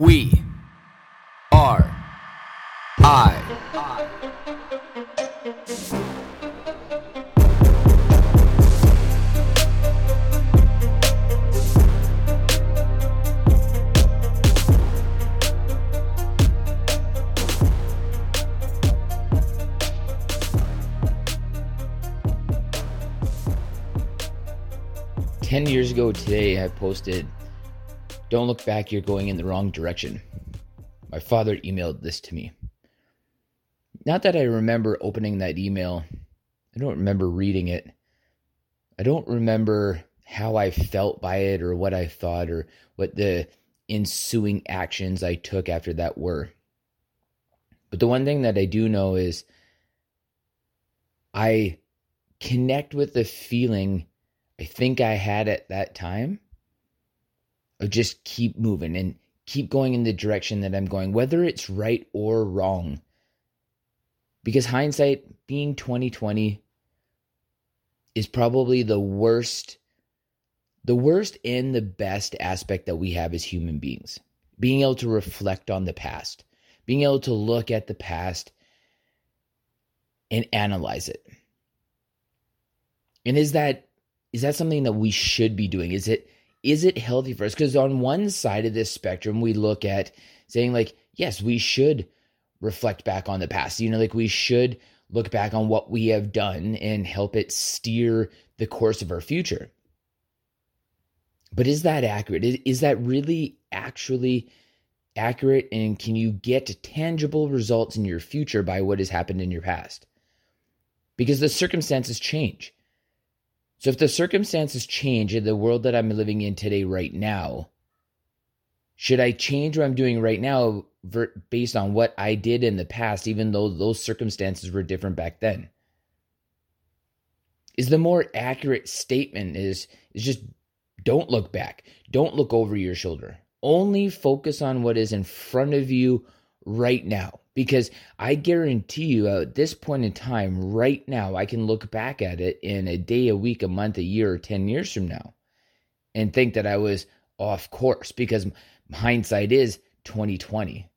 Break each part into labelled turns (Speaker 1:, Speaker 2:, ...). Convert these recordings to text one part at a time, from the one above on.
Speaker 1: We are I.
Speaker 2: Ten years ago today, I posted, Don't look back, you're going in the wrong direction. My father emailed this to me. Not that I remember opening that email, I don't remember reading it. I don't remember how I felt by it or what I thought or what the ensuing actions I took after that were. But the one thing that I do know is I connect with the feeling I think I had at that time just keep moving and keep going in the direction that I'm going, whether it's right or wrong. Because hindsight being 2020 is probably the worst the worst and the best aspect that we have as human beings. Being able to reflect on the past, being able to look at the past and analyze it. And is that is that something that we should be doing? Is it is it healthy for us? Because on one side of this spectrum, we look at saying like, yes, we should reflect back on the past. You know, like we should look back on what we have done and help it steer the course of our future. But is that accurate? Is, is that really actually accurate? And can you get tangible results in your future by what has happened in your past? Because the circumstances change. So if the circumstances change in the world that I'm living in today, right now, should I change what I'm doing right now based on what I did in the past, even though those circumstances were different back then? Is the more accurate statement is is just don't look back. Don't look over your shoulder. Only focus on what is in front of you right now because I guarantee you at this point in time, right now, I can look back at it in a day, a week, a month, a year, or 10 years from now and think that I was off course because hindsight is 2020.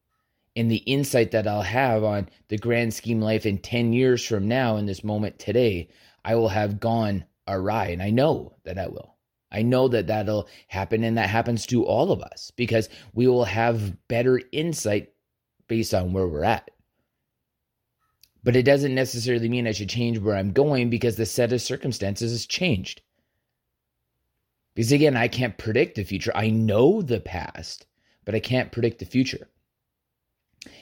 Speaker 2: And the insight that I'll have on the grand scheme life in 10 years from now, in this moment today, I will have gone awry. And I know that I will. I know that that'll happen and that happens to all of us because we will have better insight based on where we're at. But it doesn't necessarily mean I should change where I'm going because the set of circumstances has changed. Because again, I can't predict the future. I know the past, but I can't predict the future.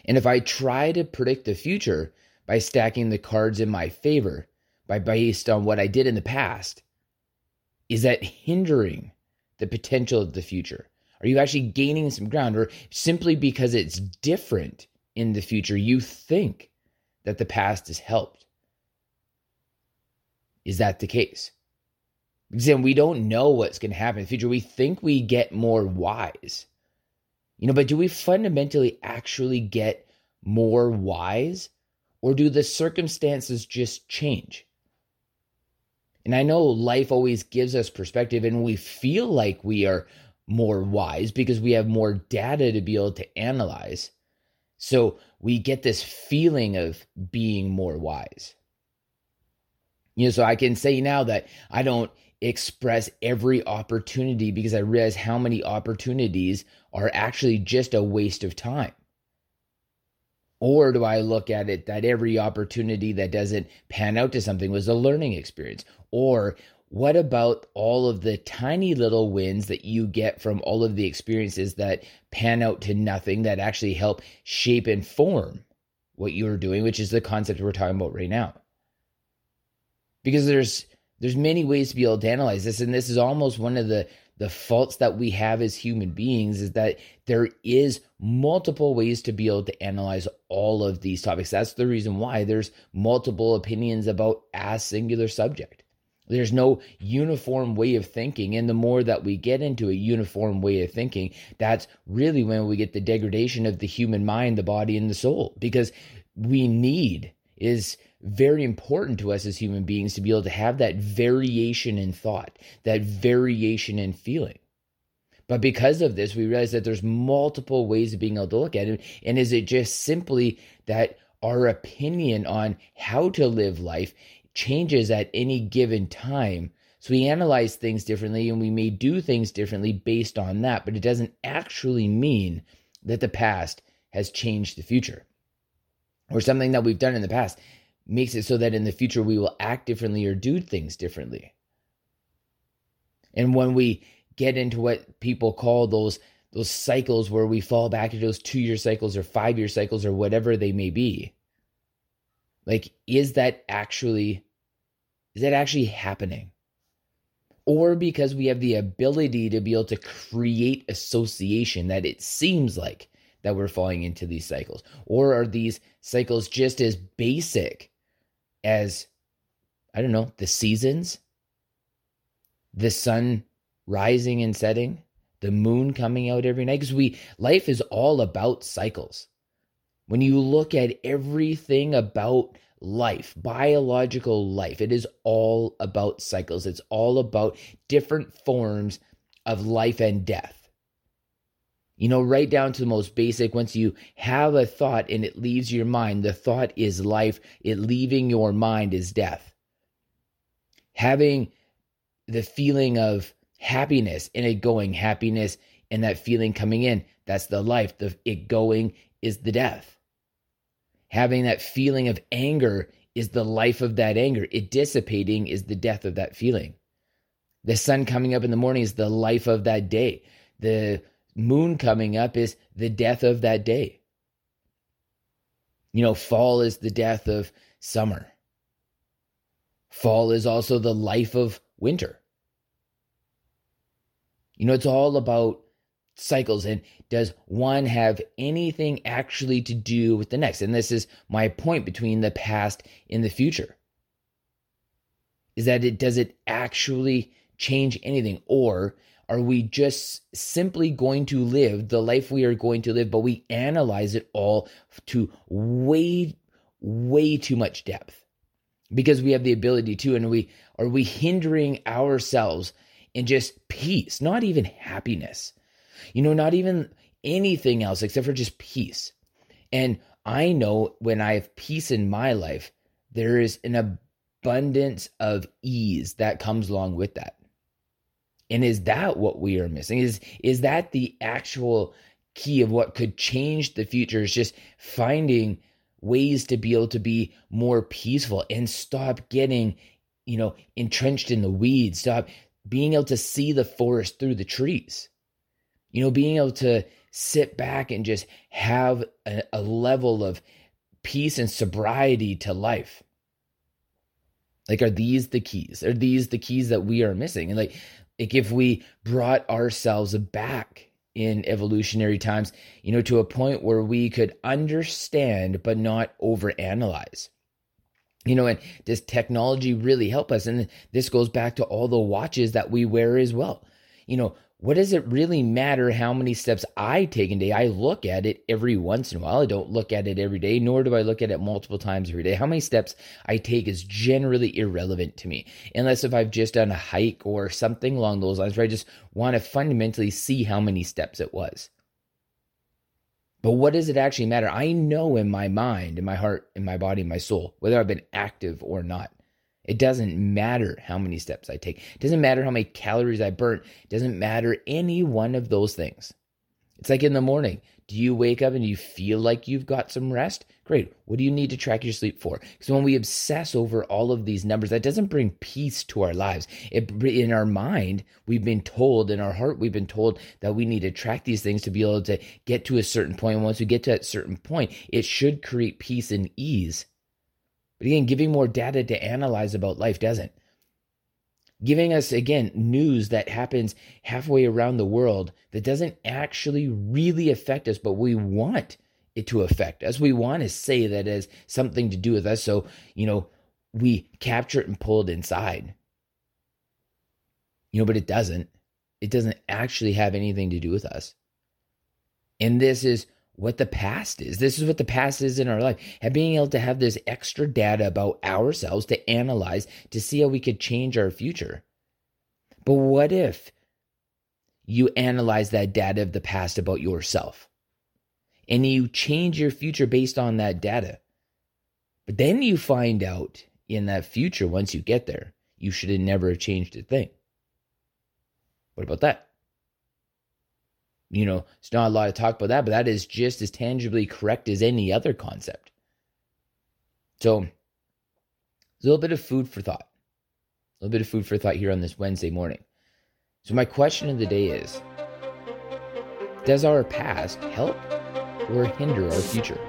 Speaker 2: And if I try to predict the future by stacking the cards in my favor, by based on what I did in the past, is that hindering the potential of the future? Are you actually gaining some ground? Or simply because it's different in the future, you think that the past has helped? Is that the case? Because then we don't know what's going to happen in the future. We think we get more wise. You know, but do we fundamentally actually get more wise? Or do the circumstances just change? And I know life always gives us perspective, and we feel like we are more wise because we have more data to be able to analyze. So we get this feeling of being more wise. You know, so I can say now that I don't express every opportunity because I realize how many opportunities are actually just a waste of time. Or do I look at it that every opportunity that doesn't pan out to something was a learning experience? Or what about all of the tiny little wins that you get from all of the experiences that pan out to nothing that actually help shape and form what you're doing, which is the concept we're talking about right now? Because there's there's many ways to be able to analyze this, and this is almost one of the the faults that we have as human beings is that there is multiple ways to be able to analyze all of these topics. That's the reason why there's multiple opinions about a singular subject. There's no uniform way of thinking. And the more that we get into a uniform way of thinking, that's really when we get the degradation of the human mind, the body, and the soul. Because we need is very important to us as human beings to be able to have that variation in thought, that variation in feeling. But because of this, we realize that there's multiple ways of being able to look at it. And is it just simply that our opinion on how to live life changes at any given time? So we analyze things differently and we may do things differently based on that, but it doesn't actually mean that the past has changed the future or something that we've done in the past makes it so that in the future we will act differently or do things differently. And when we get into what people call those those cycles where we fall back into those two year cycles or five year cycles or whatever they may be, like is that actually is that actually happening? Or because we have the ability to be able to create association that it seems like that we're falling into these cycles? Or are these cycles just as basic as, I don't know, the seasons, the sun rising and setting, the moon coming out every night? Because we, life is all about cycles. When you look at everything about life, biological life, it is all about cycles. It's all about different forms of life and death. You know, right down to the most basic, once you have a thought and it leaves your mind, the thought is life, it leaving your mind is death. Having the feeling of happiness and it going, happiness and that feeling coming in, that's the life. The it going is the death. Having that feeling of anger is the life of that anger. It dissipating is the death of that feeling. The sun coming up in the morning is the life of that day. The moon coming up is the death of that day. You know, fall is the death of summer. Fall is also the life of winter. You know, it's all about cycles. And does one have anything actually to do with the next? And this is my point between the past and the future. Is that it does it actually change anything? Or are we just simply going to live the life we are going to live, but we analyze it all to way, way too much depth because we have the ability to? And we are we hindering ourselves in just peace, not even happiness, you know, not even anything else except for just peace. And I know when I have peace in my life, there is an abundance of ease that comes along with that. And is that what we are missing? Is is that the actual key of what could change the future? Is just finding ways to be able to be more peaceful and stop getting, you know, entrenched in the weeds, stop being able to see the forest through the trees. You know, being able to sit back and just have a, a level of peace and sobriety to life. Like, are these the keys? Are these the keys that we are missing? And like, like if we brought ourselves back in evolutionary times, you know, to a point where we could understand but not overanalyze. You know, and does technology really help us? And this goes back to all the watches that we wear as well. You know, what does it really matter how many steps I take in a day? I look at it every once in a while. I don't look at it every day, nor do I look at it multiple times every day. How many steps I take is generally irrelevant to me, unless if I've just done a hike or something along those lines where I just want to fundamentally see how many steps it was. But what does it actually matter? I know in my mind, in my heart, in my body, in my soul, whether I've been active or not. It doesn't matter how many steps I take. It doesn't matter how many calories I burn. It doesn't matter any one of those things. It's like in the morning. Do you wake up and you feel like you've got some rest? Great. What do you need to track your sleep for? Because when we obsess over all of these numbers, that doesn't bring peace to our lives. It, in our mind, we've been told, in our heart, we've been told that we need to track these things to be able to get to a certain point. And once we get to that certain point, it should create peace and ease but again, giving more data to analyze about life doesn't. Giving us, again, news that happens halfway around the world that doesn't actually really affect us, but we want it to affect us. We want to say that it has something to do with us. So, you know, we capture it and pull it inside. You know, but it doesn't. It doesn't actually have anything to do with us. And this is what the past is. This is what the past is in our life. And being able to have this extra data about ourselves to analyze to see how we could change our future. But what if you analyze that data of the past about yourself. And you change your future based on that data. But then you find out in that future, once you get there, you should have never changed a thing. What about that? You know, it's not a lot of talk about that, but that is just as tangibly correct as any other concept. So, a little bit of food for thought. A little bit of food for thought here on this Wednesday morning. So, my question of the day is Does our past help or hinder our future?